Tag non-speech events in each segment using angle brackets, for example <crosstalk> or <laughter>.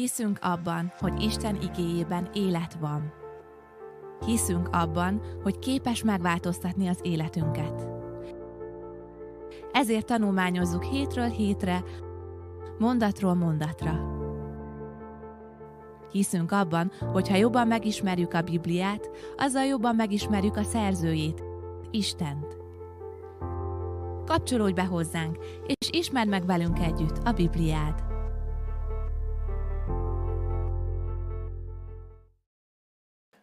Hiszünk abban, hogy Isten igéjében élet van. Hiszünk abban, hogy képes megváltoztatni az életünket. Ezért tanulmányozzuk hétről hétre, mondatról mondatra. Hiszünk abban, hogy ha jobban megismerjük a Bibliát, azzal jobban megismerjük a szerzőjét, Istent. Kapcsolódj be hozzánk, és ismerd meg velünk együtt a Bibliát.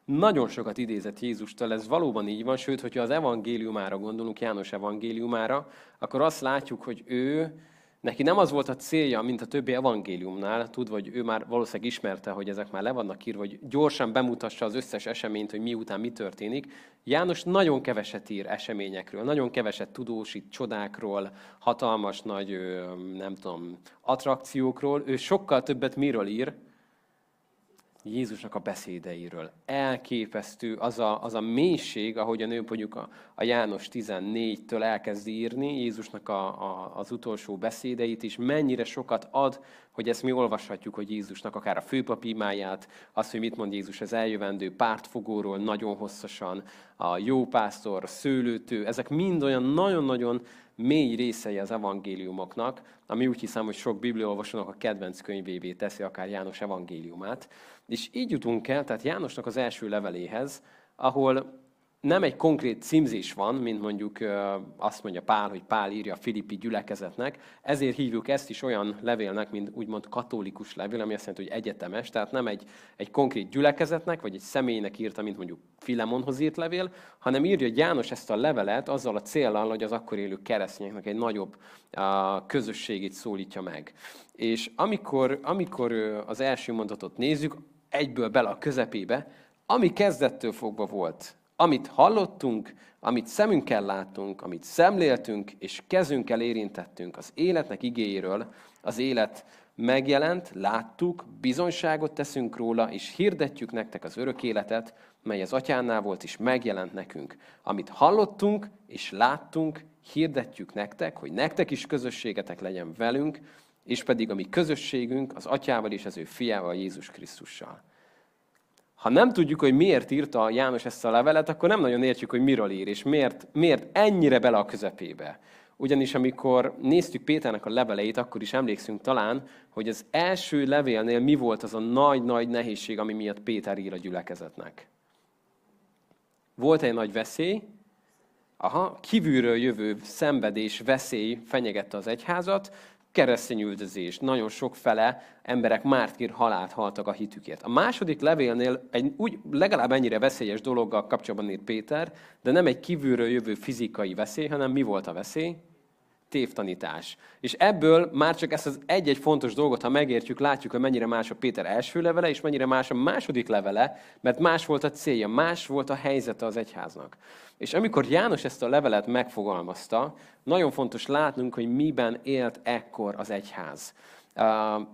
Nagyon sokat idézett Jézustól, ez valóban így van, sőt, hogyha az evangéliumára gondolunk, János evangéliumára, akkor azt látjuk, hogy ő Neki nem az volt a célja, mint a többi evangéliumnál, tudva, hogy ő már valószínűleg ismerte, hogy ezek már le vannak írva, hogy gyorsan bemutassa az összes eseményt, hogy miután mi történik. János nagyon keveset ír eseményekről, nagyon keveset tudósít csodákról, hatalmas nagy, nem tudom, attrakciókról. Ő sokkal többet miről ír, Jézusnak a beszédeiről. Elképesztő az a, az a mélység, ahogy a nő mondjuk a, a János 14-től elkezdi írni Jézusnak a, a, az utolsó beszédeit, és mennyire sokat ad, hogy ezt mi olvashatjuk, hogy Jézusnak akár a főpapímáját, azt, hogy mit mond Jézus az eljövendő pártfogóról nagyon hosszasan, a jó pásztor, szőlőtő, ezek mind olyan nagyon-nagyon mély részei az evangéliumoknak, ami úgy hiszem, hogy sok bibliolvasónak a kedvenc könyvévé teszi akár János evangéliumát. És így jutunk el, tehát Jánosnak az első leveléhez, ahol nem egy konkrét címzés van, mint mondjuk azt mondja Pál, hogy Pál írja a Filippi gyülekezetnek, ezért hívjuk ezt is olyan levélnek, mint úgymond katolikus levél, ami azt jelenti, hogy egyetemes, tehát nem egy, egy konkrét gyülekezetnek, vagy egy személynek írta, mint mondjuk Filemonhoz írt levél, hanem írja János ezt a levelet azzal a célral, hogy az akkor élő keresztényeknek egy nagyobb közösségét szólítja meg. És amikor, amikor az első mondatot nézzük, egyből bele a közepébe, ami kezdettől fogva volt, amit hallottunk, amit szemünkkel láttunk, amit szemléltünk és kezünkkel érintettünk az életnek igéjéről, az élet megjelent, láttuk, bizonyságot teszünk róla, és hirdetjük nektek az örök életet, mely az atyánál volt, és megjelent nekünk. Amit hallottunk és láttunk, hirdetjük nektek, hogy nektek is közösségetek legyen velünk, és pedig a mi közösségünk az atyával és az ő fiával, Jézus Krisztussal. Ha nem tudjuk, hogy miért írta János ezt a levelet, akkor nem nagyon értjük, hogy miről ír, és miért, miért ennyire bele a közepébe. Ugyanis amikor néztük Péternek a leveleit, akkor is emlékszünk talán, hogy az első levélnél mi volt az a nagy-nagy nehézség, ami miatt Péter ír a gyülekezetnek. Volt egy nagy veszély, aha, kívülről jövő szenvedés, veszély fenyegette az egyházat, keresztény üldözés, nagyon sok fele emberek mártír halált haltak a hitükért. A második levélnél egy úgy legalább ennyire veszélyes dologgal kapcsolatban írt Péter, de nem egy kívülről jövő fizikai veszély, hanem mi volt a veszély? Tévtanítás. És ebből már csak ezt az egy-egy fontos dolgot, ha megértjük, látjuk, hogy mennyire más a Péter első levele, és mennyire más a második levele, mert más volt a célja, más volt a helyzete az egyháznak. És amikor János ezt a levelet megfogalmazta, nagyon fontos látnunk, hogy miben élt ekkor az egyház.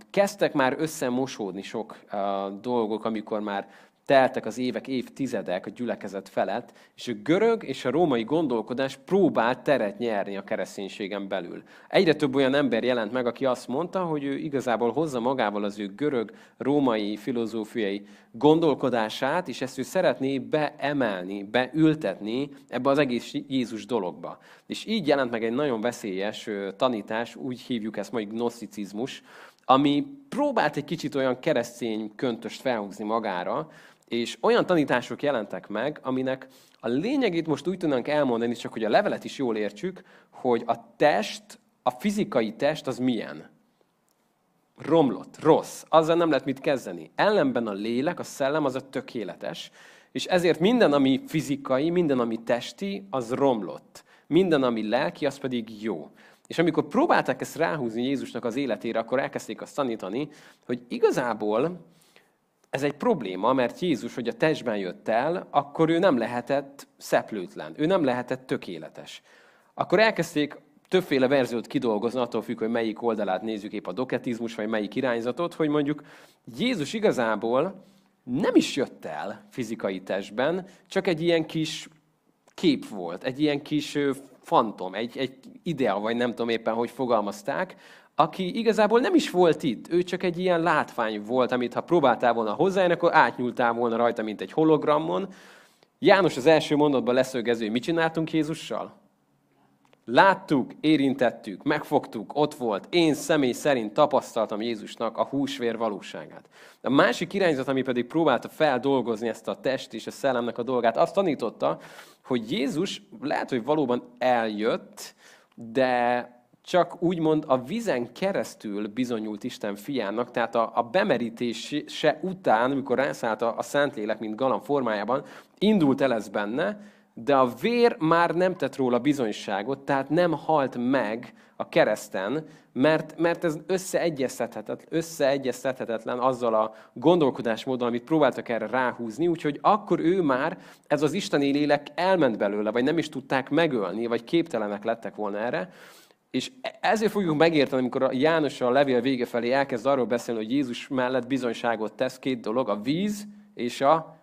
Kezdtek már összemosódni sok dolgok, amikor már teltek az évek, évtizedek a gyülekezet felett, és a görög és a római gondolkodás próbált teret nyerni a kereszténységen belül. Egyre több olyan ember jelent meg, aki azt mondta, hogy ő igazából hozza magával az ő görög, római, filozófiai gondolkodását, és ezt ő szeretné beemelni, beültetni ebbe az egész Jézus dologba. És így jelent meg egy nagyon veszélyes tanítás, úgy hívjuk ezt majd gnoszticizmus, ami próbált egy kicsit olyan keresztény köntöst felhúzni magára, és olyan tanítások jelentek meg, aminek a lényegét most úgy tudnánk elmondani, csak hogy a levelet is jól értsük, hogy a test, a fizikai test az milyen? Romlott, rossz, azzal nem lehet mit kezdeni. Ellenben a lélek, a szellem az a tökéletes, és ezért minden, ami fizikai, minden, ami testi, az romlott. Minden, ami lelki, az pedig jó. És amikor próbálták ezt ráhúzni Jézusnak az életére, akkor elkezdték azt tanítani, hogy igazából ez egy probléma, mert Jézus, hogy a testben jött el, akkor ő nem lehetett szeplőtlen, ő nem lehetett tökéletes. Akkor elkezdték többféle verziót kidolgozni, attól függ, hogy melyik oldalát nézzük épp a doketizmus, vagy melyik irányzatot, hogy mondjuk Jézus igazából nem is jött el fizikai testben, csak egy ilyen kis kép volt, egy ilyen kis fantom, egy, egy idea, vagy nem tudom éppen, hogy fogalmazták, aki igazából nem is volt itt, ő csak egy ilyen látvány volt, amit ha próbáltál volna hozzájön, akkor átnyúltál volna rajta, mint egy hologramon. János az első mondatban leszögező, mit csináltunk Jézussal? Láttuk, érintettük, megfogtuk, ott volt. Én személy szerint tapasztaltam Jézusnak a húsvér valóságát. A másik irányzat, ami pedig próbálta feldolgozni ezt a test és a szellemnek a dolgát, azt tanította, hogy Jézus lehet, hogy valóban eljött, de csak úgymond a vizen keresztül bizonyult Isten fiának, tehát a, a bemerítése után, amikor rászállt a, a Szentlélek, mint galam formájában, indult el ez benne, de a vér már nem tett róla bizonyságot, tehát nem halt meg a kereszten, mert, mert ez összeegyeztethetetlen, összeegyeztethetetlen azzal a gondolkodásmóddal, amit próbáltak erre ráhúzni, úgyhogy akkor ő már, ez az isteni lélek elment belőle, vagy nem is tudták megölni, vagy képtelenek lettek volna erre, és ezért fogjuk megérteni, amikor a János a levél vége felé elkezd arról beszélni, hogy Jézus mellett bizonyságot tesz két dolog, a víz és a,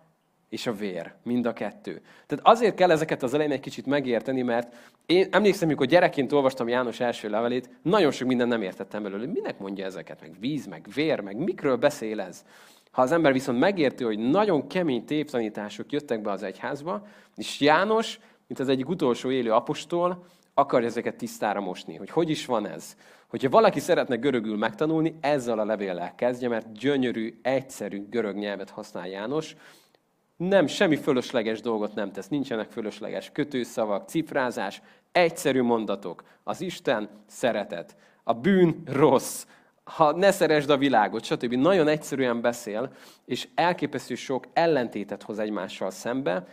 és a vér, mind a kettő. Tehát azért kell ezeket az elején egy kicsit megérteni, mert én emlékszem, amikor gyerekként olvastam János első levelét, nagyon sok minden nem értettem belőle. Minek mondja ezeket? Meg víz, meg vér, meg mikről beszél ez? Ha az ember viszont megérti, hogy nagyon kemény tévtanítások jöttek be az egyházba, és János, mint az egyik utolsó élő apostol, akarja ezeket tisztára mosni, hogy hogy is van ez. Hogyha valaki szeretne görögül megtanulni, ezzel a levéllel kezdje, mert gyönyörű, egyszerű görög nyelvet használ János. Nem, semmi fölösleges dolgot nem tesz, nincsenek fölösleges kötőszavak, cifrázás, egyszerű mondatok. Az Isten szeretet, a bűn rossz, ha ne szeresd a világot, stb. Nagyon egyszerűen beszél, és elképesztő sok ellentétet hoz egymással szembe,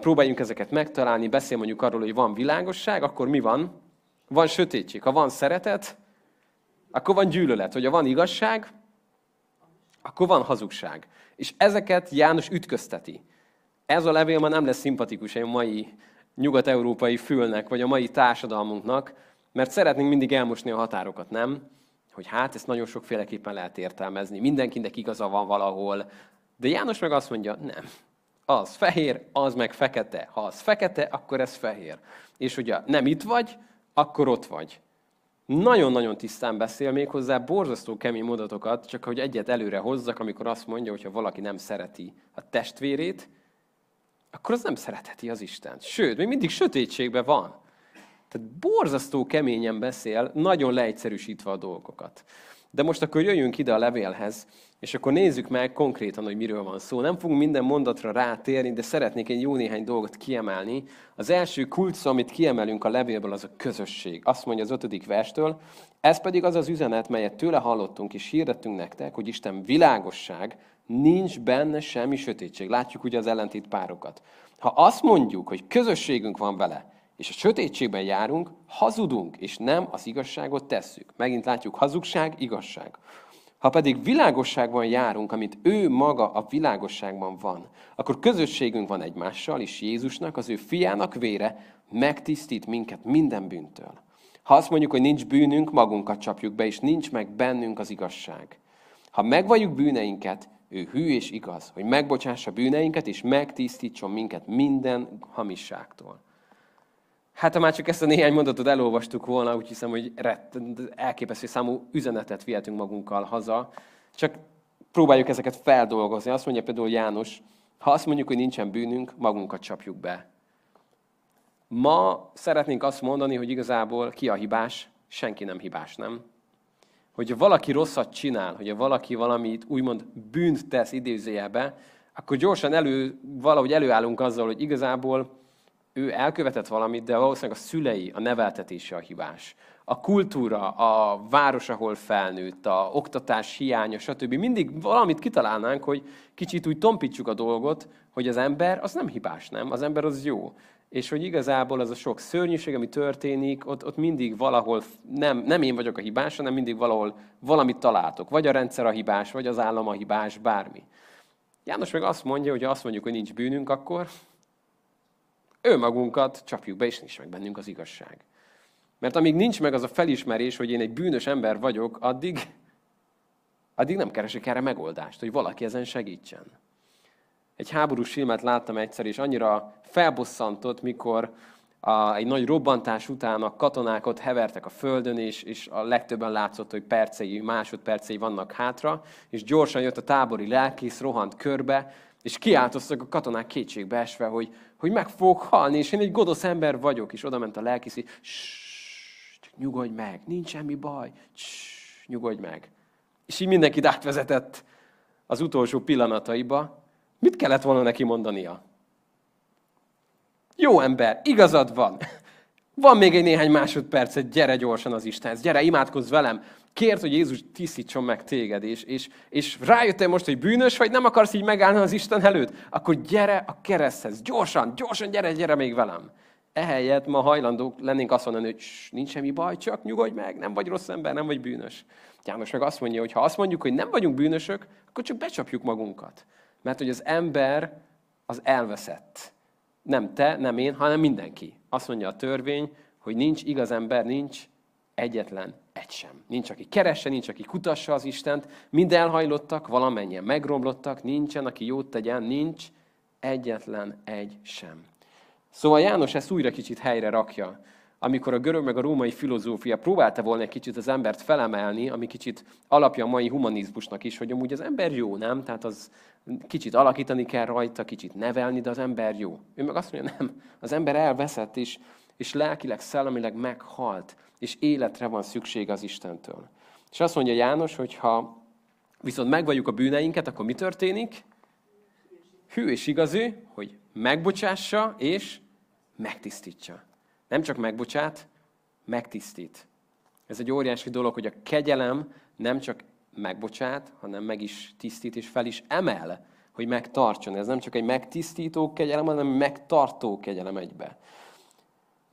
próbáljunk ezeket megtalálni, beszél mondjuk arról, hogy van világosság, akkor mi van? Van sötétség. Ha van szeretet, akkor van gyűlölet. Hogyha van igazság, akkor van hazugság. És ezeket János ütközteti. Ez a levél ma nem lesz szimpatikus a mai nyugat-európai fülnek, vagy a mai társadalmunknak, mert szeretnénk mindig elmosni a határokat, nem? Hogy hát ezt nagyon sokféleképpen lehet értelmezni, mindenkinek igaza van valahol. De János meg azt mondja, nem, az fehér, az meg fekete. Ha az fekete, akkor ez fehér. És hogyha nem itt vagy, akkor ott vagy. Nagyon-nagyon tisztán beszél még hozzá borzasztó kemény mondatokat, csak hogy egyet előre hozzak, amikor azt mondja, hogy ha valaki nem szereti a testvérét, akkor az nem szeretheti az Istent. Sőt, még mindig sötétségben van. Tehát borzasztó keményen beszél, nagyon leegyszerűsítve a dolgokat. De most akkor jöjjünk ide a levélhez, és akkor nézzük meg konkrétan, hogy miről van szó. Nem fogunk minden mondatra rátérni, de szeretnék egy jó néhány dolgot kiemelni. Az első kulcs, amit kiemelünk a levélből, az a közösség. Azt mondja az ötödik verstől, ez pedig az az üzenet, melyet tőle hallottunk és hirdettünk nektek, hogy Isten világosság, nincs benne semmi sötétség. Látjuk ugye az ellentét párokat. Ha azt mondjuk, hogy közösségünk van vele, és a sötétségben járunk, hazudunk, és nem az igazságot tesszük. Megint látjuk, hazugság, igazság. Ha pedig világosságban járunk, amit ő maga a világosságban van, akkor közösségünk van egymással, és Jézusnak, az ő fiának vére megtisztít minket minden bűntől. Ha azt mondjuk, hogy nincs bűnünk, magunkat csapjuk be, és nincs meg bennünk az igazság. Ha megvalljuk bűneinket, ő hű és igaz, hogy megbocsássa bűneinket, és megtisztítson minket minden hamisságtól. Hát ha már csak ezt a néhány mondatot elolvastuk volna, úgy hiszem, hogy rett, elképesztő számú üzenetet vihetünk magunkkal haza. Csak próbáljuk ezeket feldolgozni. Azt mondja például János, ha azt mondjuk, hogy nincsen bűnünk, magunkat csapjuk be. Ma szeretnénk azt mondani, hogy igazából ki a hibás, senki nem hibás, nem? Hogyha valaki rosszat csinál, hogyha valaki valamit úgymond bűnt tesz idézőjelbe, akkor gyorsan elő, valahogy előállunk azzal, hogy igazából ő elkövetett valamit, de valószínűleg a szülei, a neveltetése a hibás. A kultúra, a város, ahol felnőtt, a oktatás hiánya, stb. Mindig valamit kitalálnánk, hogy kicsit úgy tompítsuk a dolgot, hogy az ember az nem hibás, nem? Az ember az jó. És hogy igazából az a sok szörnyűség, ami történik, ott, ott mindig valahol, nem, nem én vagyok a hibás, hanem mindig valahol valamit találtok. Vagy a rendszer a hibás, vagy az állam a hibás, bármi. János meg azt mondja, hogy ha azt mondjuk, hogy nincs bűnünk, akkor önmagunkat csapjuk be, és nincs meg bennünk az igazság. Mert amíg nincs meg az a felismerés, hogy én egy bűnös ember vagyok, addig, addig nem keresek erre megoldást, hogy valaki ezen segítsen. Egy háborús filmet láttam egyszer, és annyira felbosszantott, mikor a, egy nagy robbantás után a katonák ott hevertek a földön, és, és a legtöbben látszott, hogy percei, másodpercei vannak hátra, és gyorsan jött a tábori lelkész, rohant körbe, és kiáltoztak a katonák kétségbe esve, hogy, hogy meg fogok halni, és én egy godosz ember vagyok. És oda ment a lelkész, csak nyugodj meg, nincs semmi baj, Ssss, nyugodj meg. És így mindenkit átvezetett az utolsó pillanataiba. Mit kellett volna neki mondania? Jó ember, igazad van. Van még egy néhány másodpercet, gyere gyorsan az Istenhez, gyere, imádkozz velem. Kért, hogy Jézus tisztítson meg téged, és, és, és rájöttél most, hogy bűnös vagy, nem akarsz így megállni az Isten előtt, akkor gyere a kereszthez, gyorsan, gyorsan, gyere, gyere még velem. Ehelyett ma hajlandók lennénk azt mondani, hogy nincs semmi baj, csak nyugodj meg, nem vagy rossz ember, nem vagy bűnös. János meg azt mondja, hogy ha azt mondjuk, hogy nem vagyunk bűnösök, akkor csak becsapjuk magunkat. Mert hogy az ember az elveszett nem te, nem én, hanem mindenki. Azt mondja a törvény, hogy nincs igaz ember, nincs egyetlen egy sem. Nincs, aki keresse, nincs, aki kutassa az Istent, mind elhajlottak, valamennyien megromlottak, nincsen, aki jót tegyen, nincs egyetlen egy sem. Szóval János ezt újra kicsit helyre rakja, amikor a görög meg a római filozófia próbálta volna egy kicsit az embert felemelni, ami kicsit alapja a mai humanizmusnak is, hogy amúgy az ember jó, nem? Tehát az kicsit alakítani kell rajta, kicsit nevelni, de az ember jó. Ő meg azt mondja, nem, az ember elveszett, és, és lelkileg, szellemileg meghalt, és életre van szükség az Istentől. És azt mondja János, hogy ha viszont megvagyjuk a bűneinket, akkor mi történik? Hű és igazű, hogy megbocsássa és megtisztítsa. Nem csak megbocsát, megtisztít. Ez egy óriási dolog, hogy a kegyelem nem csak megbocsát, hanem meg is tisztít és fel is emel, hogy megtartson. Ez nem csak egy megtisztító kegyelem, hanem megtartó kegyelem egybe.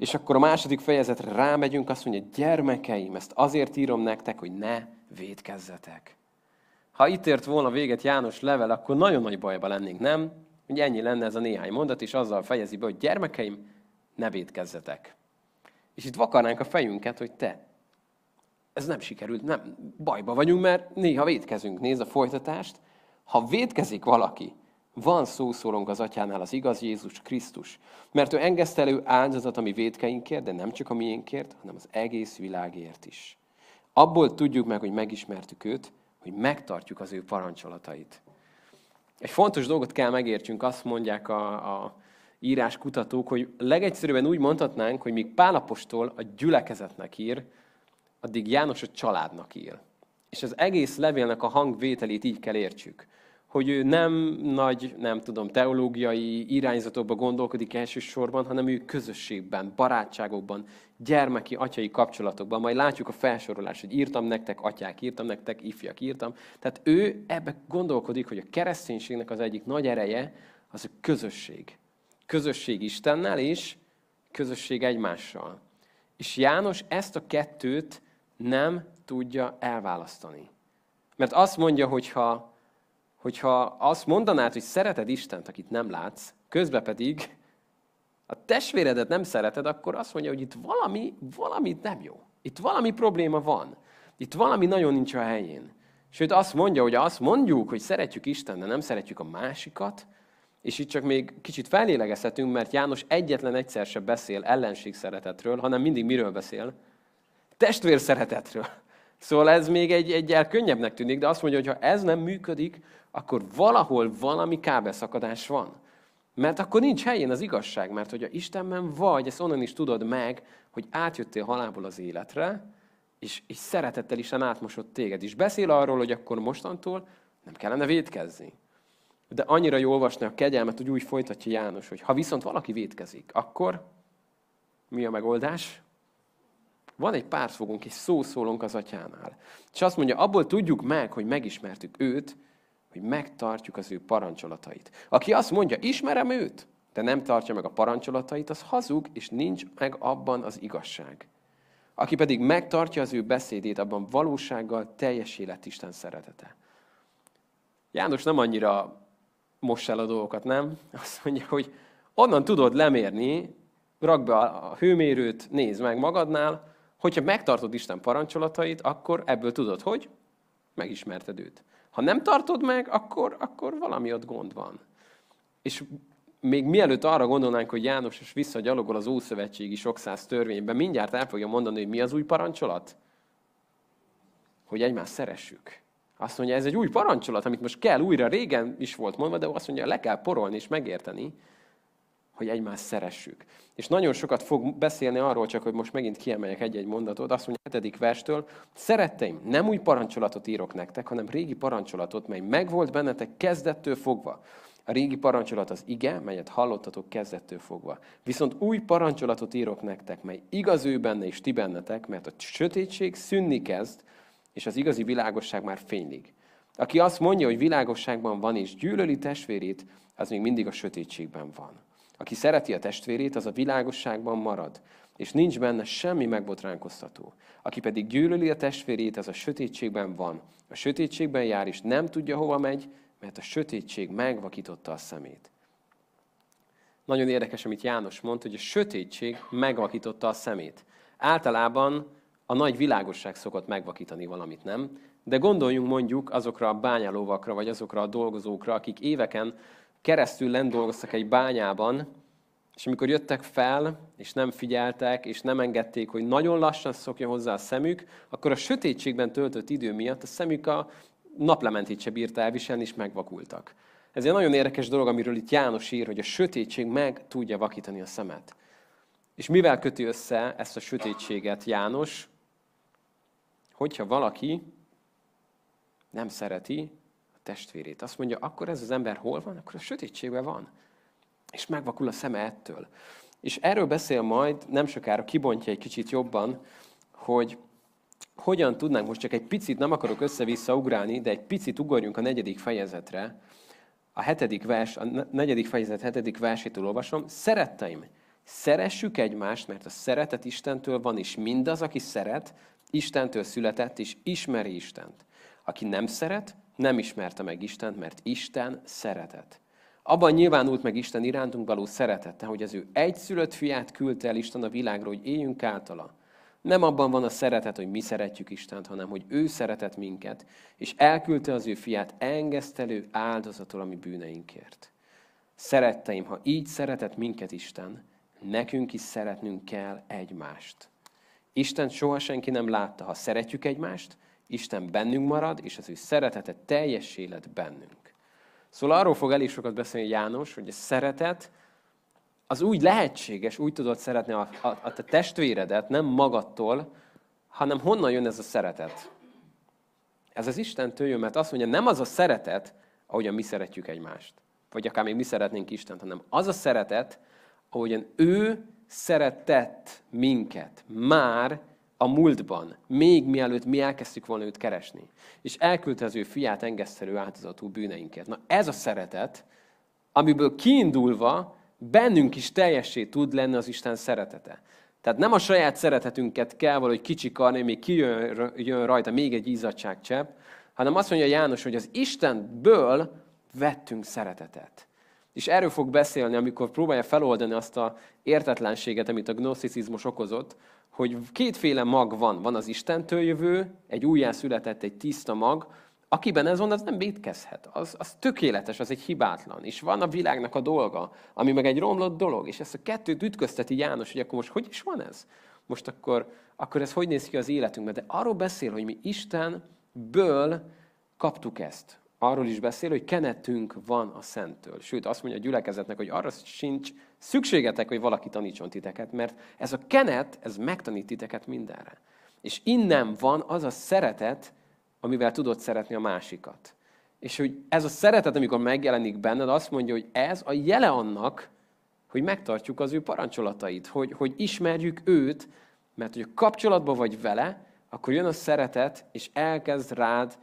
És akkor a második fejezetre rámegyünk, azt mondja, gyermekeim, ezt azért írom nektek, hogy ne védkezzetek. Ha itt ért volna véget János level, akkor nagyon nagy bajba lennénk, nem? Hogy ennyi lenne ez a néhány mondat, és azzal fejezi be, hogy gyermekeim, ne védkezzetek. És itt vakarnánk a fejünket, hogy te, ez nem sikerült, nem, bajba vagyunk, mert néha védkezünk. Nézd a folytatást. Ha védkezik valaki, van szószólónk az atyánál az igaz Jézus Krisztus, mert ő engesztelő áldozat a mi védkeinkért, de nem csak a miénkért, hanem az egész világért is. Abból tudjuk meg, hogy megismertük őt, hogy megtartjuk az ő parancsolatait. Egy fontos dolgot kell megértsünk, azt mondják a, a íráskutatók, hogy legegyszerűbben úgy mondhatnánk, hogy míg Pálapostól a gyülekezetnek ír, addig János a családnak ír. És az egész levélnek a hangvételét így kell értsük. Hogy ő nem nagy, nem tudom, teológiai irányzatokban gondolkodik elsősorban, hanem ő közösségben, barátságokban, gyermeki, atyai kapcsolatokban. Majd látjuk a felsorolást, hogy írtam nektek, atyák, írtam nektek, ifjak, írtam. Tehát ő ebbe gondolkodik, hogy a kereszténységnek az egyik nagy ereje az a közösség. Közösség Istennel és közösség egymással. És János ezt a kettőt nem tudja elválasztani. Mert azt mondja, hogyha, hogyha azt mondanád, hogy szereted Istent, akit nem látsz, közben pedig a testvéredet nem szereted, akkor azt mondja, hogy itt valami, valami nem jó. Itt valami probléma van. Itt valami nagyon nincs a helyén. Sőt, azt mondja, hogy azt mondjuk, hogy szeretjük Isten, de nem szeretjük a másikat, és itt csak még kicsit fellélegezhetünk, mert János egyetlen egyszer sem beszél ellenség szeretetről, hanem mindig miről beszél? testvér szeretetről. Szóval ez még egy, egyel könnyebbnek tűnik, de azt mondja, hogy ha ez nem működik, akkor valahol valami kábelszakadás van. Mert akkor nincs helyén az igazság, mert hogyha Istenben vagy, ezt onnan is tudod meg, hogy átjöttél halálból az életre, és, és szeretettel Isten átmosott téged. És beszél arról, hogy akkor mostantól nem kellene védkezni. De annyira jó olvasni a kegyelmet, hogy úgy folytatja János, hogy ha viszont valaki védkezik, akkor mi a megoldás? Van egy pártfogunk, és szószólunk az atyánál. És azt mondja, abból tudjuk meg, hogy megismertük őt, hogy megtartjuk az ő parancsolatait. Aki azt mondja, ismerem őt, de nem tartja meg a parancsolatait, az hazug, és nincs meg abban az igazság. Aki pedig megtartja az ő beszédét, abban valósággal teljes élet Isten szeretete. János nem annyira most el a dolgokat, nem? Azt mondja, hogy onnan tudod lemérni, rak be a hőmérőt, nézd meg magadnál, Hogyha megtartod Isten parancsolatait, akkor ebből tudod, hogy megismerted őt. Ha nem tartod meg, akkor, akkor valami ott gond van. És még mielőtt arra gondolnánk, hogy János is visszagyalogol az Ószövetségi sok száz törvényben, mindjárt el fogja mondani, hogy mi az új parancsolat? Hogy egymást szeressük. Azt mondja, ez egy új parancsolat, amit most kell újra, régen is volt mondva, de azt mondja, le kell porolni és megérteni, hogy egymást szeressük. És nagyon sokat fog beszélni arról, csak hogy most megint kiemeljek egy-egy mondatot, azt mondja a hetedik verstől, szeretteim, nem új parancsolatot írok nektek, hanem régi parancsolatot, mely megvolt bennetek kezdettől fogva. A régi parancsolat az ige, melyet hallottatok kezdettől fogva. Viszont új parancsolatot írok nektek, mely igaz ő benne és ti bennetek, mert a sötétség szűnni kezd, és az igazi világosság már fénylik. Aki azt mondja, hogy világosságban van és gyűlöli testvérét, az még mindig a sötétségben van. Aki szereti a testvérét, az a világosságban marad, és nincs benne semmi megbotránkoztató. Aki pedig gyűlöli a testvérét, az a sötétségben van. A sötétségben jár, és nem tudja, hova megy, mert a sötétség megvakította a szemét. Nagyon érdekes, amit János mondta, hogy a sötétség megvakította a szemét. Általában a nagy világosság szokott megvakítani valamit, nem? De gondoljunk mondjuk azokra a bányalóvakra, vagy azokra a dolgozókra, akik éveken keresztül lent dolgoztak egy bányában, és amikor jöttek fel, és nem figyeltek, és nem engedték, hogy nagyon lassan szokja hozzá a szemük, akkor a sötétségben töltött idő miatt a szemük a naplementét se bírta elviselni, és megvakultak. Ez egy nagyon érdekes dolog, amiről itt János ír, hogy a sötétség meg tudja vakítani a szemet. És mivel köti össze ezt a sötétséget János? Hogyha valaki nem szereti testvérét, azt mondja, akkor ez az ember hol van? Akkor a sötétségben van. És megvakul a szeme ettől. És erről beszél majd, nem sokára kibontja egy kicsit jobban, hogy hogyan tudnánk most csak egy picit, nem akarok össze-vissza ugrálni, de egy picit ugorjunk a negyedik fejezetre. A hetedik vers, a negyedik fejezet hetedik versétől olvasom. Szeretteim, szeressük egymást, mert a szeretet Istentől van, és mindaz, aki szeret, Istentől született, és ismeri Istent. Aki nem szeret, nem ismerte meg Istent, mert Isten szeretet. Abban nyilvánult meg Isten irántunk való szeretete, hogy az ő egyszülött fiát küldte el Isten a világra, hogy éljünk általa. Nem abban van a szeretet, hogy mi szeretjük Istent, hanem hogy ő szeretett minket, és elküldte az ő fiát engesztelő áldozatul a mi bűneinkért. Szeretteim, ha így szeretett minket Isten, nekünk is szeretnünk kell egymást. Isten soha senki nem látta. Ha szeretjük egymást, Isten bennünk marad, és az ő szeretete teljes élet bennünk. Szóval arról fog elég sokat beszélni János, hogy a szeretet az úgy lehetséges, úgy tudod szeretni a, a, a te testvéredet, nem magadtól, hanem honnan jön ez a szeretet. Ez az Istentől jön, mert azt mondja, nem az a szeretet, ahogyan mi szeretjük egymást. Vagy akár még mi szeretnénk Istent, hanem az a szeretet, ahogyan ő szeretett minket már a múltban, még mielőtt mi elkezdtük volna őt keresni. És elküldte az ő fiát engesztelő áldozatú bűneinket. Na ez a szeretet, amiből kiindulva bennünk is teljessé tud lenni az Isten szeretete. Tehát nem a saját szeretetünket kell valahogy kicsikarni, még kijön rajta még egy izzadságcsepp, hanem azt mondja János, hogy az Istenből vettünk szeretetet. És erről fog beszélni, amikor próbálja feloldani azt a értetlenséget, amit a gnoszicizmus okozott, hogy kétféle mag van. Van az Istentől jövő, egy újjászületett, egy tiszta mag, Akiben ez van, az nem védkezhet. Az, az tökéletes, az egy hibátlan. És van a világnak a dolga, ami meg egy romlott dolog. És ezt a kettőt ütközteti János, hogy akkor most hogy is van ez? Most akkor, akkor ez hogy néz ki az életünkben? De arról beszél, hogy mi Istenből kaptuk ezt. Arról is beszél, hogy kenetünk van a Szenttől. Sőt, azt mondja a gyülekezetnek, hogy arra sincs szükségetek, hogy valaki tanítson titeket, mert ez a kenet, ez megtanít titeket mindenre. És innen van az a szeretet, amivel tudod szeretni a másikat. És hogy ez a szeretet, amikor megjelenik benned, azt mondja, hogy ez a jele annak, hogy megtartjuk az ő parancsolatait, hogy, hogy ismerjük őt, mert hogy kapcsolatban vagy vele, akkor jön a szeretet, és elkezd rád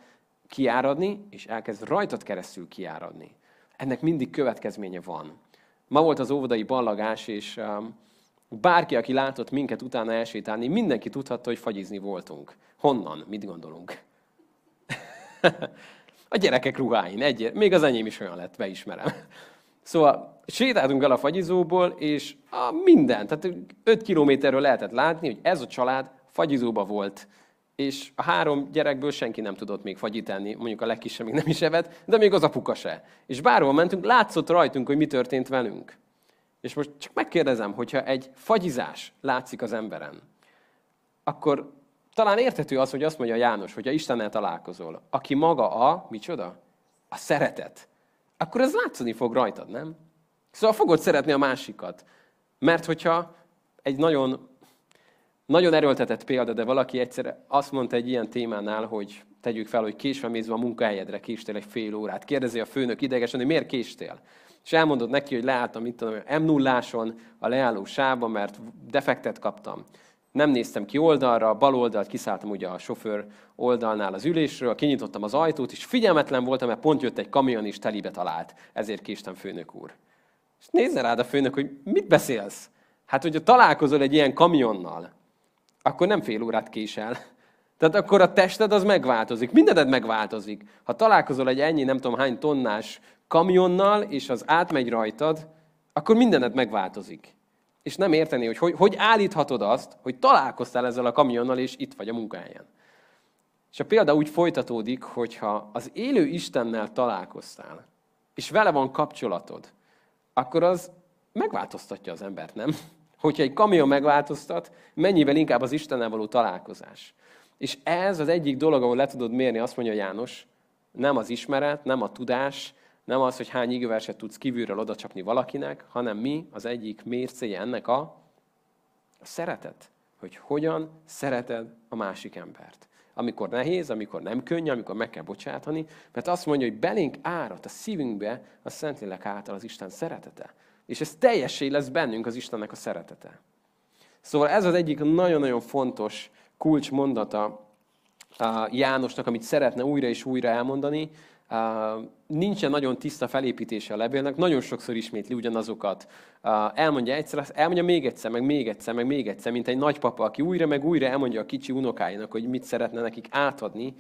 kiáradni, és elkezd rajtad keresztül kiáradni. Ennek mindig következménye van. Ma volt az óvodai ballagás, és um, bárki, aki látott minket utána elsétálni, mindenki tudhatta, hogy fagyizni voltunk. Honnan? Mit gondolunk? <laughs> a gyerekek ruháin. Egy, még az enyém is olyan lett, beismerem. Szóval sétáltunk el a fagyizóból, és a minden, tehát 5 kilométerről lehetett látni, hogy ez a család fagyizóba volt és a három gyerekből senki nem tudott még fagyit enni, mondjuk a legkisebb még nem is evett, de még az apuka se. És bárhol mentünk, látszott rajtunk, hogy mi történt velünk. És most csak megkérdezem, hogyha egy fagyizás látszik az emberen, akkor talán érthető az, hogy azt mondja János, hogyha Istennel találkozol, aki maga a, micsoda? A szeretet. Akkor ez látszani fog rajtad, nem? Szóval fogod szeretni a másikat. Mert hogyha egy nagyon, nagyon erőltetett példa, de valaki egyszer azt mondta egy ilyen témánál, hogy tegyük fel, hogy késve mézve a munkahelyedre késtél egy fél órát. Kérdezi a főnök idegesen, hogy miért késtél? És elmondod neki, hogy leálltam itt a m 0 a leálló sávban, mert defektet kaptam. Nem néztem ki oldalra, bal oldalt kiszálltam ugye a sofőr oldalnál az ülésről, kinyitottam az ajtót, és figyelmetlen voltam, mert pont jött egy kamion, és telibe talált. Ezért késtem, főnök úr. És nézze rád a főnök, hogy mit beszélsz? Hát, hogyha találkozol egy ilyen kamionnal, akkor nem fél órát késel. Tehát akkor a tested az megváltozik, mindened megváltozik. Ha találkozol egy ennyi, nem tudom hány tonnás kamionnal, és az átmegy rajtad, akkor mindened megváltozik. És nem érteni, hogy, hogy hogy állíthatod azt, hogy találkoztál ezzel a kamionnal, és itt vagy a munkahelyen. És a példa úgy folytatódik, hogyha az élő Istennel találkoztál, és vele van kapcsolatod, akkor az megváltoztatja az embert, nem? Hogyha egy kamion megváltoztat, mennyivel inkább az Istennel való találkozás. És ez az egyik dolog, ahol le tudod mérni, azt mondja János, nem az ismeret, nem a tudás, nem az, hogy hány igőverset tudsz kívülről odacsapni valakinek, hanem mi az egyik mércéje ennek a, a szeretet. Hogy hogyan szereted a másik embert. Amikor nehéz, amikor nem könnyű, amikor meg kell bocsátani, mert azt mondja, hogy belénk árat a szívünkbe a Szentlélek által az Isten szeretete. És ez teljessé lesz bennünk az Istennek a szeretete. Szóval ez az egyik nagyon-nagyon fontos kulcsmondata Jánosnak, amit szeretne újra és újra elmondani, nincsen nagyon tiszta felépítése a levélnek, nagyon sokszor ismétli ugyanazokat. Elmondja egyszer, elmondja még egyszer, meg még egyszer, meg még egyszer, mint egy nagypapa, aki újra meg újra elmondja a kicsi unokáinak, hogy mit szeretne nekik átadni.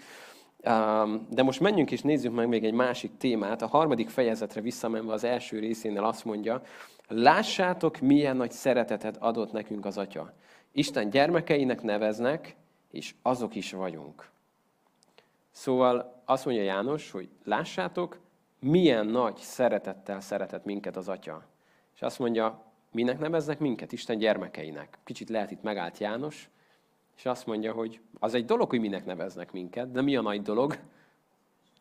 De most menjünk és nézzük meg még egy másik témát. A harmadik fejezetre visszamenve az első részénél azt mondja, lássátok, milyen nagy szeretetet adott nekünk az Atya. Isten gyermekeinek neveznek, és azok is vagyunk. Szóval azt mondja János, hogy lássátok, milyen nagy szeretettel szeretett minket az Atya. És azt mondja, minek neveznek minket? Isten gyermekeinek. Kicsit lehet itt megállt János, és azt mondja, hogy az egy dolog, hogy minek neveznek minket, de mi a nagy dolog?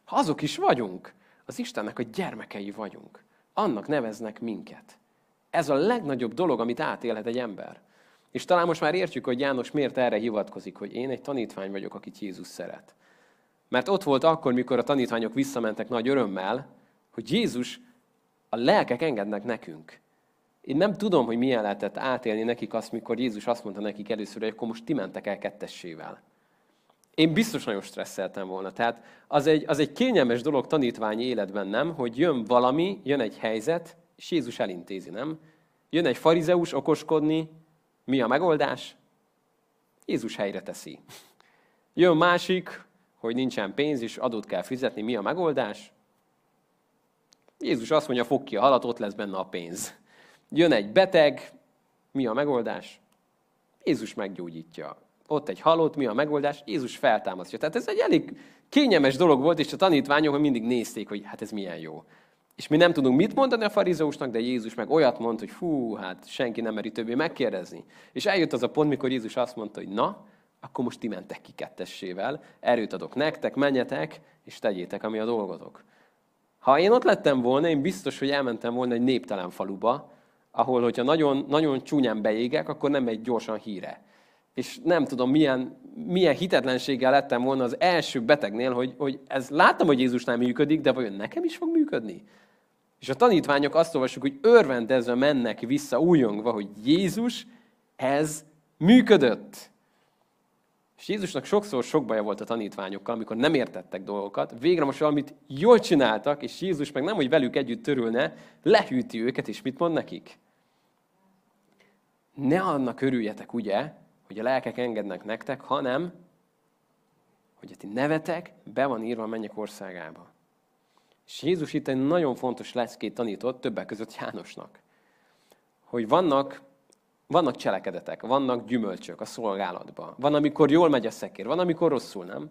Azok is vagyunk. Az Istennek a gyermekei vagyunk. Annak neveznek minket. Ez a legnagyobb dolog, amit átélhet egy ember. És talán most már értjük, hogy János miért erre hivatkozik, hogy én egy tanítvány vagyok, akit Jézus szeret. Mert ott volt akkor, mikor a tanítványok visszamentek nagy örömmel, hogy Jézus, a lelkek engednek nekünk. Én nem tudom, hogy milyen lehetett átélni nekik azt, mikor Jézus azt mondta nekik először, hogy akkor most ti mentek el kettessével. Én biztos nagyon stresszeltem volna. Tehát az egy, az egy kényelmes dolog tanítványi életben, nem? Hogy jön valami, jön egy helyzet, és Jézus elintézi, nem? Jön egy farizeus okoskodni, mi a megoldás? Jézus helyre teszi. Jön másik, hogy nincsen pénz, és adót kell fizetni, mi a megoldás? Jézus azt mondja, fog ki a halat, ott lesz benne a pénz. Jön egy beteg, mi a megoldás? Jézus meggyógyítja. Ott egy halott, mi a megoldás? Jézus feltámasztja. Tehát ez egy elég kényelmes dolog volt, és a tanítványok mindig nézték, hogy hát ez milyen jó. És mi nem tudunk mit mondani a farizeusnak, de Jézus meg olyat mond, hogy fú, hát senki nem meri többé megkérdezni. És eljött az a pont, mikor Jézus azt mondta, hogy na, akkor most ti mentek ki kettessével, erőt adok nektek, menjetek, és tegyétek, ami a dolgotok. Ha én ott lettem volna, én biztos, hogy elmentem volna egy néptelen faluba, ahol, hogyha nagyon, nagyon csúnyán beégek, akkor nem egy gyorsan híre. És nem tudom, milyen, milyen hitetlenséggel lettem volna az első betegnél, hogy, hogy ez láttam, hogy Jézusnál működik, de vajon nekem is fog működni? És a tanítványok azt olvassuk, hogy örvendezve mennek vissza újongva, hogy Jézus, ez működött. És Jézusnak sokszor sok baja volt a tanítványokkal, amikor nem értettek dolgokat. Végre most valamit jól csináltak, és Jézus meg nem, hogy velük együtt törülne, lehűti őket, és mit mond nekik? Ne annak örüljetek, ugye, hogy a lelkek engednek nektek, hanem, hogy a ti nevetek be van írva a mennyek országába. És Jézus itt egy nagyon fontos leckét tanított, többek között Jánosnak. Hogy vannak vannak cselekedetek, vannak gyümölcsök a szolgálatban. Van, amikor jól megy a szekér, van, amikor rosszul, nem?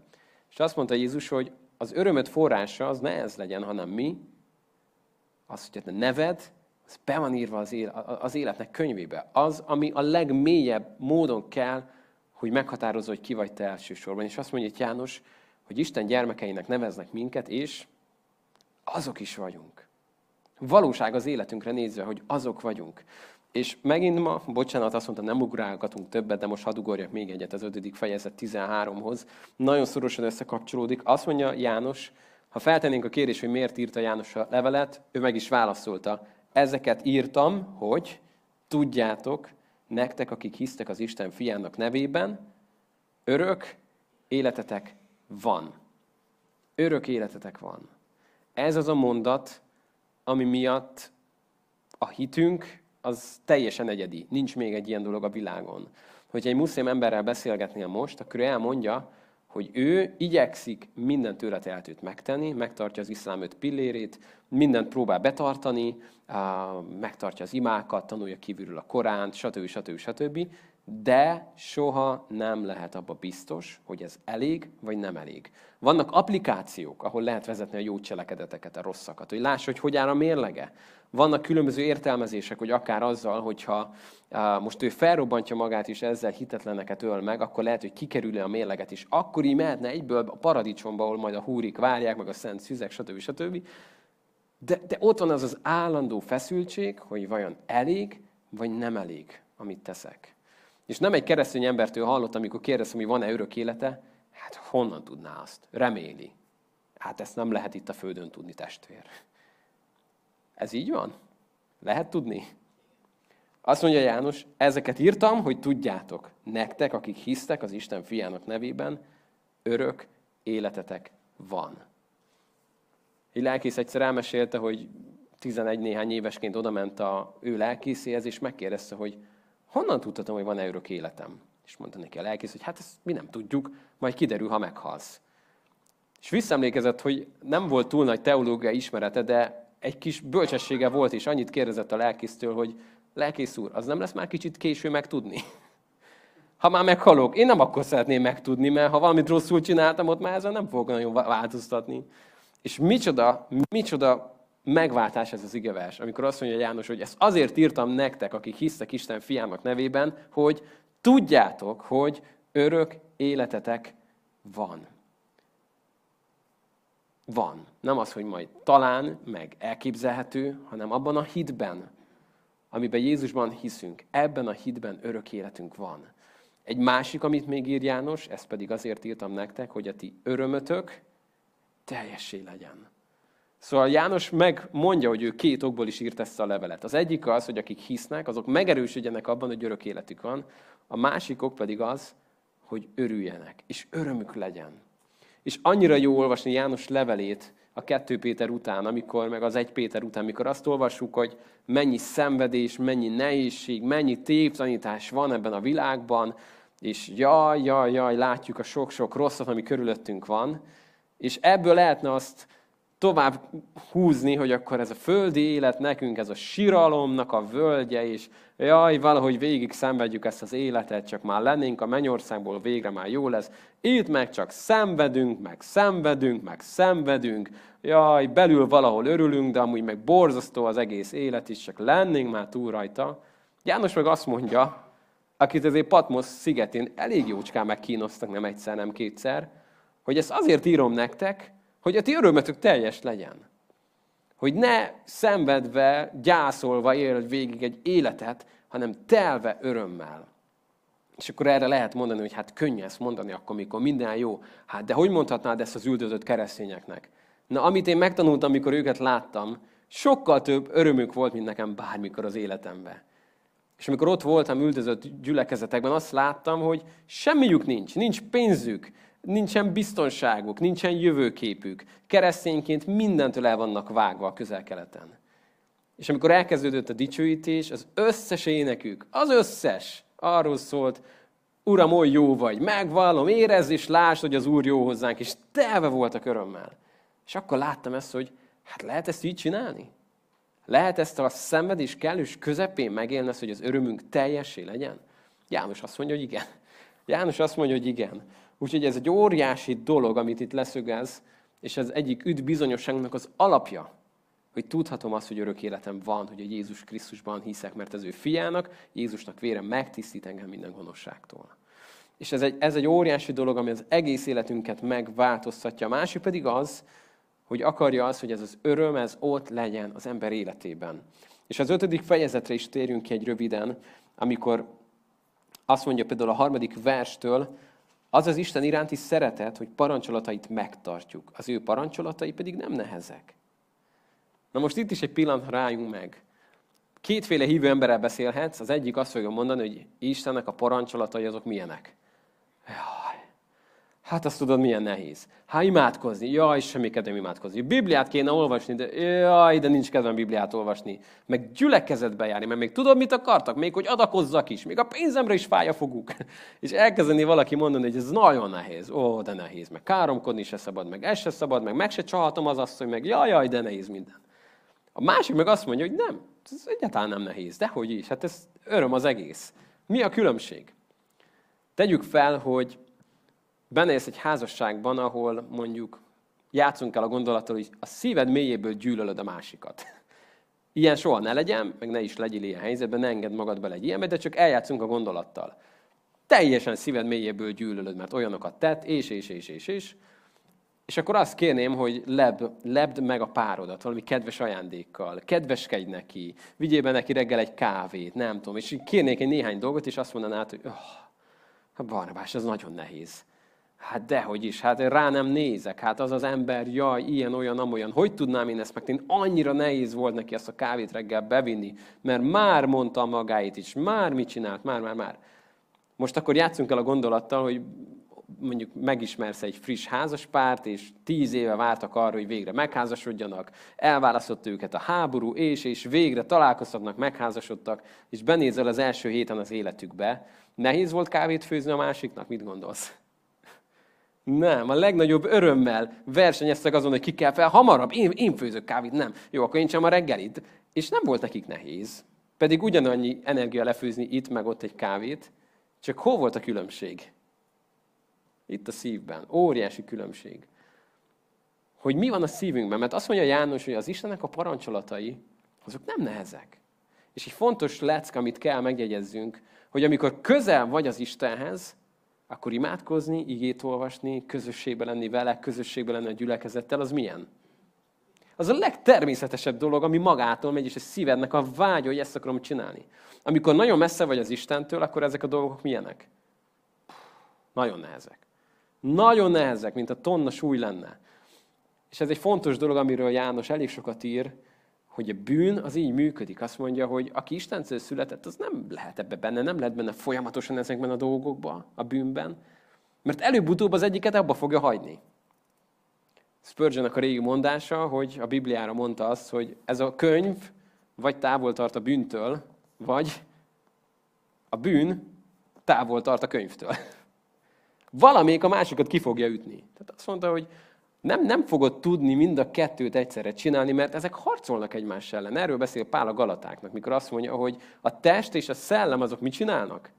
És azt mondta Jézus, hogy az örömöt forrása az ne ez legyen, hanem mi. Az, hogy a neved, az be van írva az, az életnek könyvébe. Az, ami a legmélyebb módon kell, hogy meghatározza, hogy ki vagy te elsősorban. És azt mondja János, hogy Isten gyermekeinek neveznek minket, és azok is vagyunk. Valóság az életünkre nézve, hogy azok vagyunk. És megint ma, bocsánat, azt mondtam, nem ugrálgatunk többet, de most hadd ugorjak még egyet az 5. fejezet 13-hoz. Nagyon szorosan összekapcsolódik. Azt mondja János, ha feltennénk a kérdést, hogy miért írta János a levelet, ő meg is válaszolta. Ezeket írtam, hogy tudjátok, nektek, akik hisztek az Isten fiának nevében, örök életetek van. Örök életetek van. Ez az a mondat, ami miatt a hitünk az teljesen egyedi. Nincs még egy ilyen dolog a világon. Hogyha egy muszlim emberrel beszélgetnél most, akkor ő elmondja, hogy ő igyekszik minden tőle tehetőt megtenni, megtartja az iszlám öt pillérét, mindent próbál betartani, megtartja az imákat, tanulja kívülről a Koránt, stb. stb. stb. De soha nem lehet abba biztos, hogy ez elég, vagy nem elég. Vannak applikációk, ahol lehet vezetni a jó cselekedeteket, a rosszakat, hogy láss, hogy hogy áll a mérlege. Vannak különböző értelmezések, hogy akár azzal, hogyha most ő felrobbantja magát és ezzel hitetleneket öl meg, akkor lehet, hogy kikerül a mérleget is. Akkor így mehetne egyből a paradicsomba, ahol majd a húrik várják, meg a szent szüzek, stb. stb. De, de ott van az az állandó feszültség, hogy vajon elég, vagy nem elég, amit teszek. És nem egy keresztény embertől hallott, amikor kérdeztem, hogy van-e örök élete, hát honnan tudná azt? Reméli. Hát ezt nem lehet itt a földön tudni, testvér. Ez így van? Lehet tudni? Azt mondja János, ezeket írtam, hogy tudjátok, nektek, akik hisztek az Isten fiának nevében, örök életetek van. Egy lelkész egyszer elmesélte, hogy 11 néhány évesként odament a ő lelkészéhez, és megkérdezte, hogy honnan tudhatom, hogy van-e örök életem? És mondta neki a lelkész, hogy hát ezt mi nem tudjuk, majd kiderül, ha meghalsz. És visszaemlékezett, hogy nem volt túl nagy teológiai ismerete, de egy kis bölcsessége volt, és annyit kérdezett a lelkésztől, hogy lelkész úr, az nem lesz már kicsit késő megtudni? <laughs> Ha már meghalok, én nem akkor szeretném megtudni, mert ha valamit rosszul csináltam, ott már ezzel nem fogok nagyon változtatni. És micsoda, micsoda megváltás ez az igevers, amikor azt mondja János, hogy ezt azért írtam nektek, akik hisztek Isten fiának nevében, hogy tudjátok, hogy örök életetek van. Van. Nem az, hogy majd talán, meg elképzelhető, hanem abban a hitben, amiben Jézusban hiszünk. Ebben a hitben örök életünk van. Egy másik, amit még ír János, ezt pedig azért írtam nektek, hogy a ti örömötök teljessé legyen. Szóval János megmondja, hogy ő két okból is írt ezt a levelet. Az egyik az, hogy akik hisznek, azok megerősödjenek abban, hogy örök életük van. A másik ok pedig az, hogy örüljenek, és örömük legyen. És annyira jó olvasni János levelét a 2 Péter után, amikor, meg az 1 Péter után, amikor azt olvassuk, hogy mennyi szenvedés, mennyi nehézség, mennyi tévtanítás van ebben a világban, és jaj, jaj, jaj, látjuk a sok-sok rosszat, ami körülöttünk van, és ebből lehetne azt tovább húzni, hogy akkor ez a földi élet nekünk, ez a siralomnak a völgye, és jaj, valahogy végig szenvedjük ezt az életet, csak már lennénk a mennyországból, végre már jó lesz. Itt meg csak szenvedünk, meg szenvedünk, meg szenvedünk. Jaj, belül valahol örülünk, de amúgy meg borzasztó az egész élet is, csak lennénk már túl rajta. János meg azt mondja, akit azért Patmos szigetén elég jócskán megkínoztak, nem egyszer, nem kétszer, hogy ezt azért írom nektek, hogy a ti örömetök teljes legyen. Hogy ne szenvedve, gyászolva él végig egy életet, hanem telve örömmel. És akkor erre lehet mondani, hogy hát könnyű ezt mondani akkor, mikor minden jó. Hát de hogy mondhatnád ezt az üldözött keresztényeknek? Na, amit én megtanultam, amikor őket láttam, sokkal több örömük volt, mint nekem bármikor az életemben. És amikor ott voltam üldözött gyülekezetekben, azt láttam, hogy semmiük nincs, nincs pénzük, nincsen biztonságuk, nincsen jövőképük. Keresztényként mindentől el vannak vágva a közel-keleten. És amikor elkezdődött a dicsőítés, az összes énekük, az összes arról szólt, Uram, oly jó vagy, megvallom, érezd és lásd, hogy az Úr jó hozzánk, és telve voltak örömmel. És akkor láttam ezt, hogy hát lehet ezt így csinálni? Lehet ezt a szenvedés kellős közepén megélni hogy az örömünk teljesé legyen? János azt mondja, hogy igen. János azt mondja, hogy igen. Úgyhogy ez egy óriási dolog, amit itt leszögez, és ez egyik üdv bizonyosságnak az alapja, hogy tudhatom azt, hogy örök életem van, hogy a Jézus Krisztusban hiszek, mert az ő fiának, Jézusnak vére megtisztít engem minden gonoszságtól. És ez egy, ez egy óriási dolog, ami az egész életünket megváltoztatja. A másik pedig az, hogy akarja az, hogy ez az öröm, ez ott legyen az ember életében. És az ötödik fejezetre is térjünk ki egy röviden, amikor azt mondja például a harmadik verstől, az az Isten iránti szeretet, hogy parancsolatait megtartjuk. Az ő parancsolatai pedig nem nehezek. Na most itt is egy pillanat rájunk meg. Kétféle hívő emberrel beszélhetsz, az egyik azt fogja mondani, hogy Istennek a parancsolatai azok milyenek. Hát azt tudod, milyen nehéz. Hát imádkozni, jaj, semmi kedvem imádkozni. Bibliát kéne olvasni, de jaj, de nincs kedvem Bibliát olvasni. Meg gyülekezetbe járni, mert még tudod, mit akartak? Még hogy adakozzak is, még a pénzemre is fáj a foguk. <laughs> És elkezdeni valaki mondani, hogy ez nagyon nehéz. Ó, de nehéz. Meg káromkodni se szabad, meg ez se szabad, meg meg se csalhatom az asszony, meg jaj, jaj, de nehéz minden. A másik meg azt mondja, hogy nem, ez egyáltalán nem nehéz. Dehogy is, hát ez öröm az egész. Mi a különbség? Tegyük fel, hogy benéz egy házasságban, ahol mondjuk játszunk el a gondolattal, hogy a szíved mélyéből gyűlölöd a másikat. Ilyen soha ne legyen, meg ne is legyél ilyen helyzetben, ne engedd magad bele egy ilyenbe, de csak eljátszunk a gondolattal. Teljesen szíved mélyéből gyűlölöd, mert olyanokat tett, és, és, és, és, és. És akkor azt kérném, hogy leb, lebd meg a párodat valami kedves ajándékkal, kedveskedj neki, vigyél be neki reggel egy kávét, nem tudom, és kérnék egy néhány dolgot, és azt mondanád, hogy oh, Barnabás, ez nagyon nehéz. Hát dehogy is, hát rá nem nézek, hát az az ember, jaj, ilyen, olyan, amolyan, hogy tudnám én ezt megtenni? Annyira nehéz volt neki ezt a kávét reggel bevinni, mert már mondta magáit is, már mit csinált, már, már, már. Most akkor játszunk el a gondolattal, hogy mondjuk megismersz egy friss házaspárt, és tíz éve vártak arra, hogy végre megházasodjanak, elválasztott őket a háború, és, és végre találkoztatnak, megházasodtak, és benézel az első héten az életükbe. Nehéz volt kávét főzni a másiknak? Mit gondolsz? Nem, a legnagyobb örömmel versenyeztek azon, hogy ki kell fel hamarabb. Én, én főzök kávét, nem. Jó, akkor én csak a reggelit. És nem volt nekik nehéz. Pedig ugyanannyi energia lefőzni itt, meg ott egy kávét. Csak hol volt a különbség? Itt a szívben. Óriási különbség. Hogy mi van a szívünkben. Mert azt mondja János, hogy az Istennek a parancsolatai, azok nem nehezek. És egy fontos leck, amit kell megjegyezzünk, hogy amikor közel vagy az Istenhez, akkor imádkozni, igét olvasni, közösségbe lenni vele, közösségbe lenni a gyülekezettel, az milyen? Az a legtermészetesebb dolog, ami magától megy, és a szívednek a vágy, hogy ezt akarom csinálni. Amikor nagyon messze vagy az Istentől, akkor ezek a dolgok milyenek? Nagyon nehezek. Nagyon nehezek, mint a tonna súly lenne. És ez egy fontos dolog, amiről János elég sokat ír, hogy a bűn az így működik. Azt mondja, hogy aki Istentől született, az nem lehet ebbe benne, nem lehet benne folyamatosan ezekben a dolgokban, a bűnben. Mert előbb-utóbb az egyiket abba fogja hagyni. spurgeon a régi mondása, hogy a Bibliára mondta azt, hogy ez a könyv vagy távol tart a bűntől, vagy a bűn távol tart a könyvtől. <laughs> Valamelyik a másikat ki fogja ütni. Tehát azt mondta, hogy nem, nem fogod tudni mind a kettőt egyszerre csinálni, mert ezek harcolnak egymás ellen. Erről beszél Pál a Galatáknak, mikor azt mondja, hogy a test és a szellem azok mit csinálnak?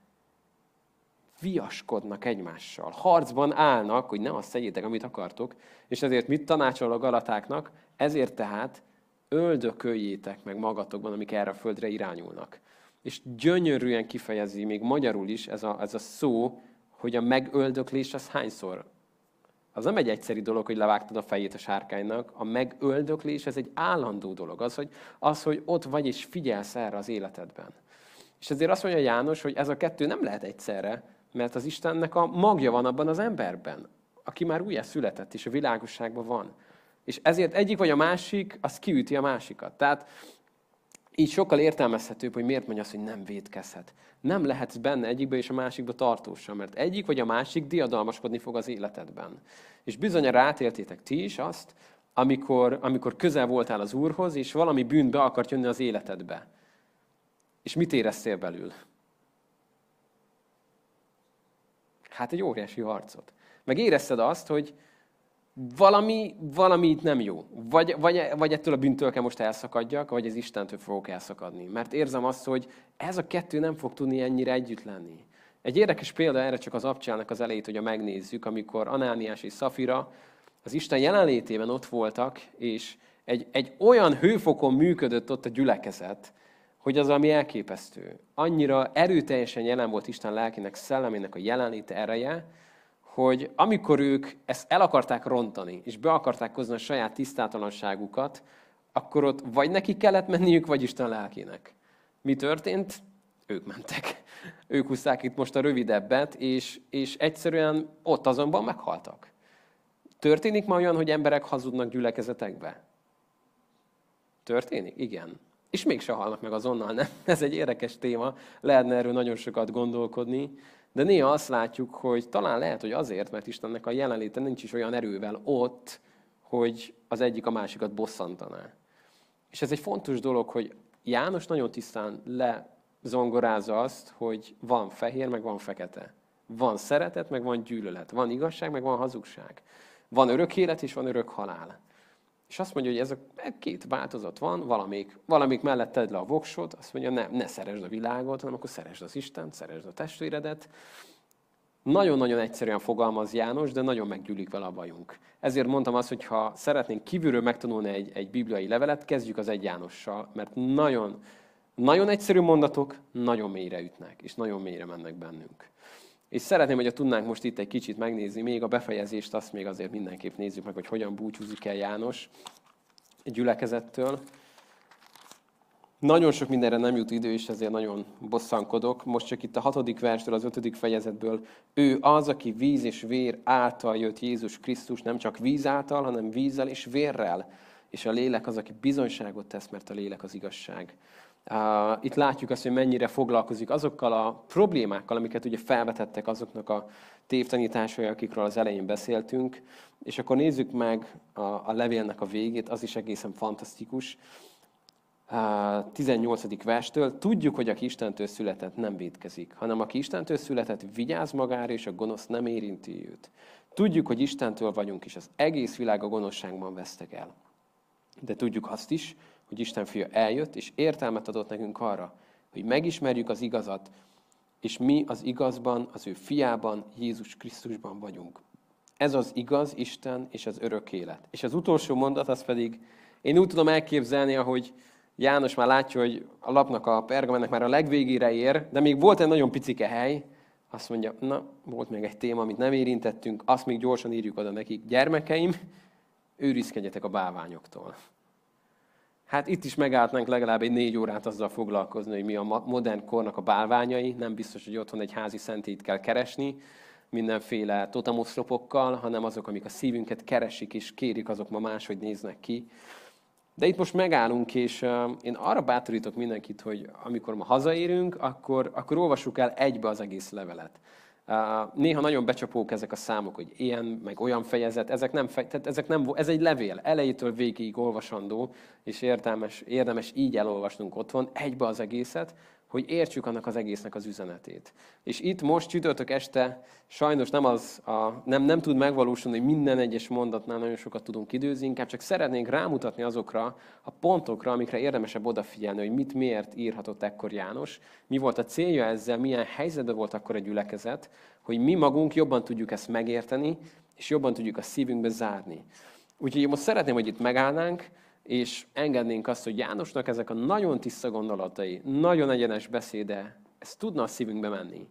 Viaskodnak egymással. Harcban állnak, hogy ne azt szedjétek, amit akartok, és ezért mit tanácsol a Galatáknak? Ezért tehát öldököljétek meg magatokban, amik erre a földre irányulnak. És gyönyörűen kifejezi, még magyarul is ez a, ez a szó, hogy a megöldöklés az hányszor az nem egy egyszerű dolog, hogy levágtad a fejét a sárkánynak. A megöldöklés, ez egy állandó dolog. Az, hogy, az, hogy ott vagy és figyelsz erre az életedben. És ezért azt mondja János, hogy ez a kettő nem lehet egyszerre, mert az Istennek a magja van abban az emberben, aki már újra született, és a világosságban van. És ezért egyik vagy a másik, az kiüti a másikat. Tehát így sokkal értelmezhetőbb, hogy miért mondja azt, hogy nem védkezhet. Nem lehetsz benne egyikbe és a másikba tartósan, mert egyik vagy a másik diadalmaskodni fog az életedben. És bizonyára rátértétek ti is azt, amikor, amikor közel voltál az Úrhoz, és valami bűn be akart jönni az életedbe. És mit éreztél belül? Hát egy óriási harcot. Meg érezted azt, hogy valami, valami itt nem jó. Vagy, vagy, vagy ettől a bűntől kell most elszakadjak, vagy az Istentől fogok elszakadni. Mert érzem azt, hogy ez a kettő nem fog tudni ennyire együtt lenni. Egy érdekes példa erre csak az abcsának az elejét, a megnézzük, amikor Anániás és Szafira az Isten jelenlétében ott voltak, és egy, egy olyan hőfokon működött ott a gyülekezet, hogy az, ami elképesztő. Annyira erőteljesen jelen volt Isten lelkének, szellemének a jelenléte ereje, hogy amikor ők ezt el akarták rontani, és be akarták hozni a saját tisztátalanságukat, akkor ott vagy neki kellett menniük, vagy Isten lelkének. Mi történt? Ők mentek. Ők húzták itt most a rövidebbet, és, és egyszerűen ott azonban meghaltak. Történik ma olyan, hogy emberek hazudnak gyülekezetekbe? Történik? Igen. És mégse halnak meg azonnal, nem? <laughs> Ez egy érdekes téma, lehetne erről nagyon sokat gondolkodni, de néha azt látjuk, hogy talán lehet, hogy azért, mert Istennek a jelenléte nincs is olyan erővel ott, hogy az egyik a másikat bosszantaná. És ez egy fontos dolog, hogy János nagyon tisztán lezongorázza azt, hogy van fehér, meg van fekete. Van szeretet, meg van gyűlölet. Van igazság, meg van hazugság. Van örök élet, és van örök halál. És azt mondja, hogy ez a két változat van, valamik, valamik mellett tedd le a voksot, azt mondja, ne, ne szeresd a világot, hanem akkor szeresd az Istent, szeresd a testvéredet. Nagyon-nagyon egyszerűen fogalmaz János, de nagyon meggyűlik vele a bajunk. Ezért mondtam azt, hogy ha szeretnénk kívülről megtanulni egy, egy bibliai levelet, kezdjük az egy Jánossal, mert nagyon, nagyon egyszerű mondatok nagyon mélyre ütnek, és nagyon mélyre mennek bennünk. És szeretném, hogyha tudnánk most itt egy kicsit megnézni, még a befejezést, azt még azért mindenképp nézzük meg, hogy hogyan búcsúzik el János gyülekezettől. Nagyon sok mindenre nem jut idő, és ezért nagyon bosszankodok. Most csak itt a hatodik verstől, az ötödik fejezetből. Ő az, aki víz és vér által jött Jézus Krisztus, nem csak víz által, hanem vízzel és vérrel. És a lélek az, aki bizonyságot tesz, mert a lélek az igazság. Itt látjuk azt, hogy mennyire foglalkozik azokkal a problémákkal, amiket ugye felvetettek azoknak a tévtanításai, akikről az elején beszéltünk. És akkor nézzük meg a, a levélnek a végét, az is egészen fantasztikus. 18. verstől, tudjuk, hogy aki Istentől született, nem védkezik, hanem aki Istentől született, vigyáz magára, és a gonosz nem érinti őt. Tudjuk, hogy Istentől vagyunk, és az egész világ a gonoszságban vesztek el. De tudjuk azt is, hogy Isten fia eljött, és értelmet adott nekünk arra, hogy megismerjük az igazat, és mi az igazban, az ő fiában, Jézus Krisztusban vagyunk. Ez az igaz Isten és az örök élet. És az utolsó mondat az pedig, én úgy tudom elképzelni, ahogy János már látja, hogy a lapnak a pergamennek már a legvégére ér, de még volt egy nagyon picike hely, azt mondja, na, volt még egy téma, amit nem érintettünk, azt még gyorsan írjuk oda nekik. Gyermekeim, őrizkedjetek a báványoktól. Hát itt is megálltnánk legalább egy négy órát azzal foglalkozni, hogy mi a modern kornak a bálványai. Nem biztos, hogy otthon egy házi szentét kell keresni, mindenféle totamoszlopokkal, hanem azok, amik a szívünket keresik és kérik, azok ma máshogy néznek ki. De itt most megállunk, és én arra bátorítok mindenkit, hogy amikor ma hazaérünk, akkor, akkor olvassuk el egybe az egész levelet. Néha nagyon becsapók ezek a számok, hogy ilyen, meg olyan fejezet, ezek nem, tehát ezek nem, ez egy levél, elejétől végig olvasandó, és értelmes, érdemes így elolvasnunk otthon, egybe az egészet, hogy értsük annak az egésznek az üzenetét. És itt most csütörtök este sajnos nem, az a, nem, nem tud megvalósulni, hogy minden egyes mondatnál nagyon sokat tudunk időzni, inkább csak szeretnénk rámutatni azokra a pontokra, amikre érdemesebb odafigyelni, hogy mit miért írhatott ekkor János, mi volt a célja ezzel, milyen helyzetben volt akkor egy gyülekezet, hogy mi magunk jobban tudjuk ezt megérteni, és jobban tudjuk a szívünkbe zárni. Úgyhogy most szeretném, hogy itt megállnánk, és engednénk azt, hogy Jánosnak ezek a nagyon tiszta gondolatai, nagyon egyenes beszéde, ez tudna a szívünkbe menni.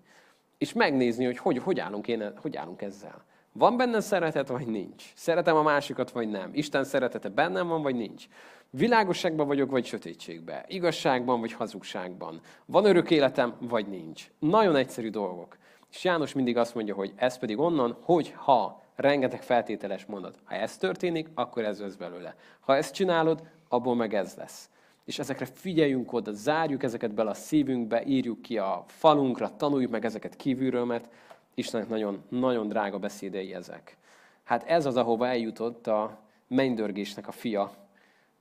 És megnézni, hogy hogy, hogy, állunk, én, hogy állunk ezzel. Van bennem szeretet, vagy nincs? Szeretem a másikat, vagy nem? Isten szeretete bennem van, vagy nincs? Világosságban vagyok, vagy sötétségben? Igazságban, vagy hazugságban? Van örök életem, vagy nincs? Nagyon egyszerű dolgok. És János mindig azt mondja, hogy ez pedig onnan, hogy ha rengeteg feltételes mondat. Ha ez történik, akkor ez lesz belőle. Ha ezt csinálod, abból meg ez lesz. És ezekre figyeljünk oda, zárjuk ezeket bele a szívünkbe, írjuk ki a falunkra, tanuljuk meg ezeket kívülről, mert Istennek nagyon, nagyon drága beszédei ezek. Hát ez az, ahova eljutott a mennydörgésnek a fia,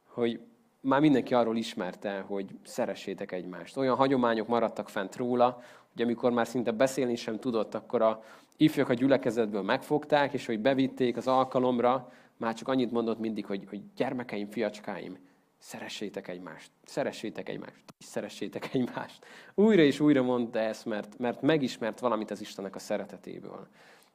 hogy már mindenki arról ismerte, hogy szeressétek egymást. Olyan hagyományok maradtak fent róla, hogy amikor már szinte beszélni sem tudott, akkor a ifjak a gyülekezetből megfogták, és hogy bevitték az alkalomra, már csak annyit mondott mindig, hogy, hogy gyermekeim, fiacskáim, szeressétek egymást, szeressétek egymást, szeressétek egymást. Újra és újra mondta ezt, mert, mert megismert valamit az Istennek a szeretetéből.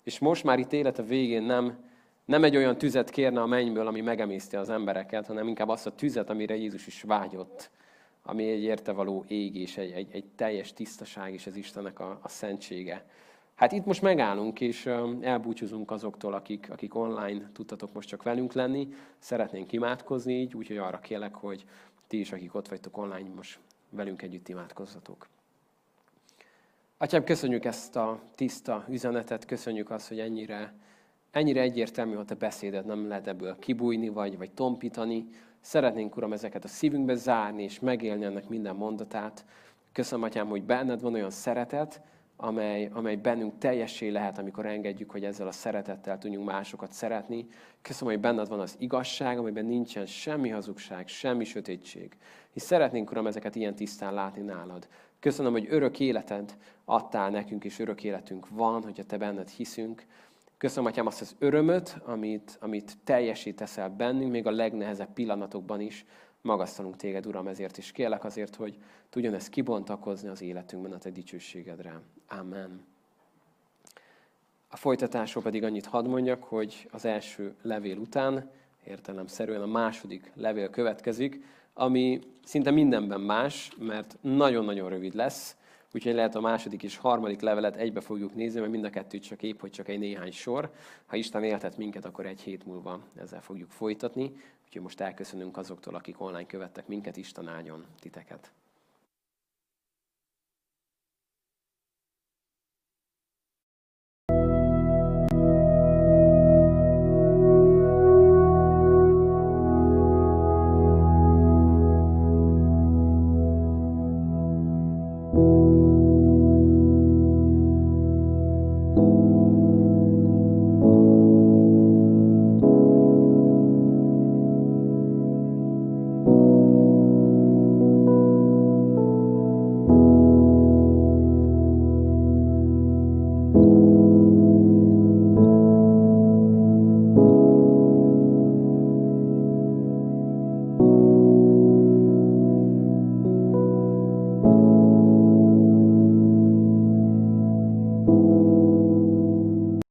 És most már itt élete végén nem, nem egy olyan tüzet kérne a mennyből, ami megemészti az embereket, hanem inkább azt a tüzet, amire Jézus is vágyott, ami egy értevaló égés, egy, egy, egy teljes tisztaság és az Istennek a, a szentsége. Hát itt most megállunk, és elbúcsúzunk azoktól, akik, akik online tudtatok most csak velünk lenni. Szeretnénk imádkozni így, úgyhogy arra kérlek, hogy ti is, akik ott vagytok online, most velünk együtt imádkozzatok. Atyám, köszönjük ezt a tiszta üzenetet, köszönjük azt, hogy ennyire, ennyire egyértelmű, a beszédet nem lehet ebből kibújni, vagy, vagy tompítani. Szeretnénk, Uram, ezeket a szívünkbe zárni, és megélni ennek minden mondatát. Köszönöm, Atyám, hogy benned van olyan szeretet, amely, amely bennünk teljessé lehet, amikor engedjük, hogy ezzel a szeretettel tudjunk másokat szeretni. Köszönöm, hogy benned van az igazság, amiben nincsen semmi hazugság, semmi sötétség. És szeretnénk, Uram, ezeket ilyen tisztán látni nálad. Köszönöm, hogy örök életed adtál nekünk, és örök életünk van, hogyha te benned hiszünk. Köszönöm, Atyám, azt az örömöt, amit, amit teljesíteszel bennünk, még a legnehezebb pillanatokban is, magasztalunk téged, Uram, ezért is kérlek azért, hogy tudjon ez kibontakozni az életünkben a te dicsőségedre. Amen. A folytatásról pedig annyit hadd mondjak, hogy az első levél után, értelemszerűen a második levél következik, ami szinte mindenben más, mert nagyon-nagyon rövid lesz, úgyhogy lehet a második és harmadik levelet egybe fogjuk nézni, mert mind a kettő csak épp, hogy csak egy néhány sor. Ha Isten éltet minket, akkor egy hét múlva ezzel fogjuk folytatni. Úgyhogy most elköszönünk azoktól, akik online követtek minket, Isten áldjon titeket.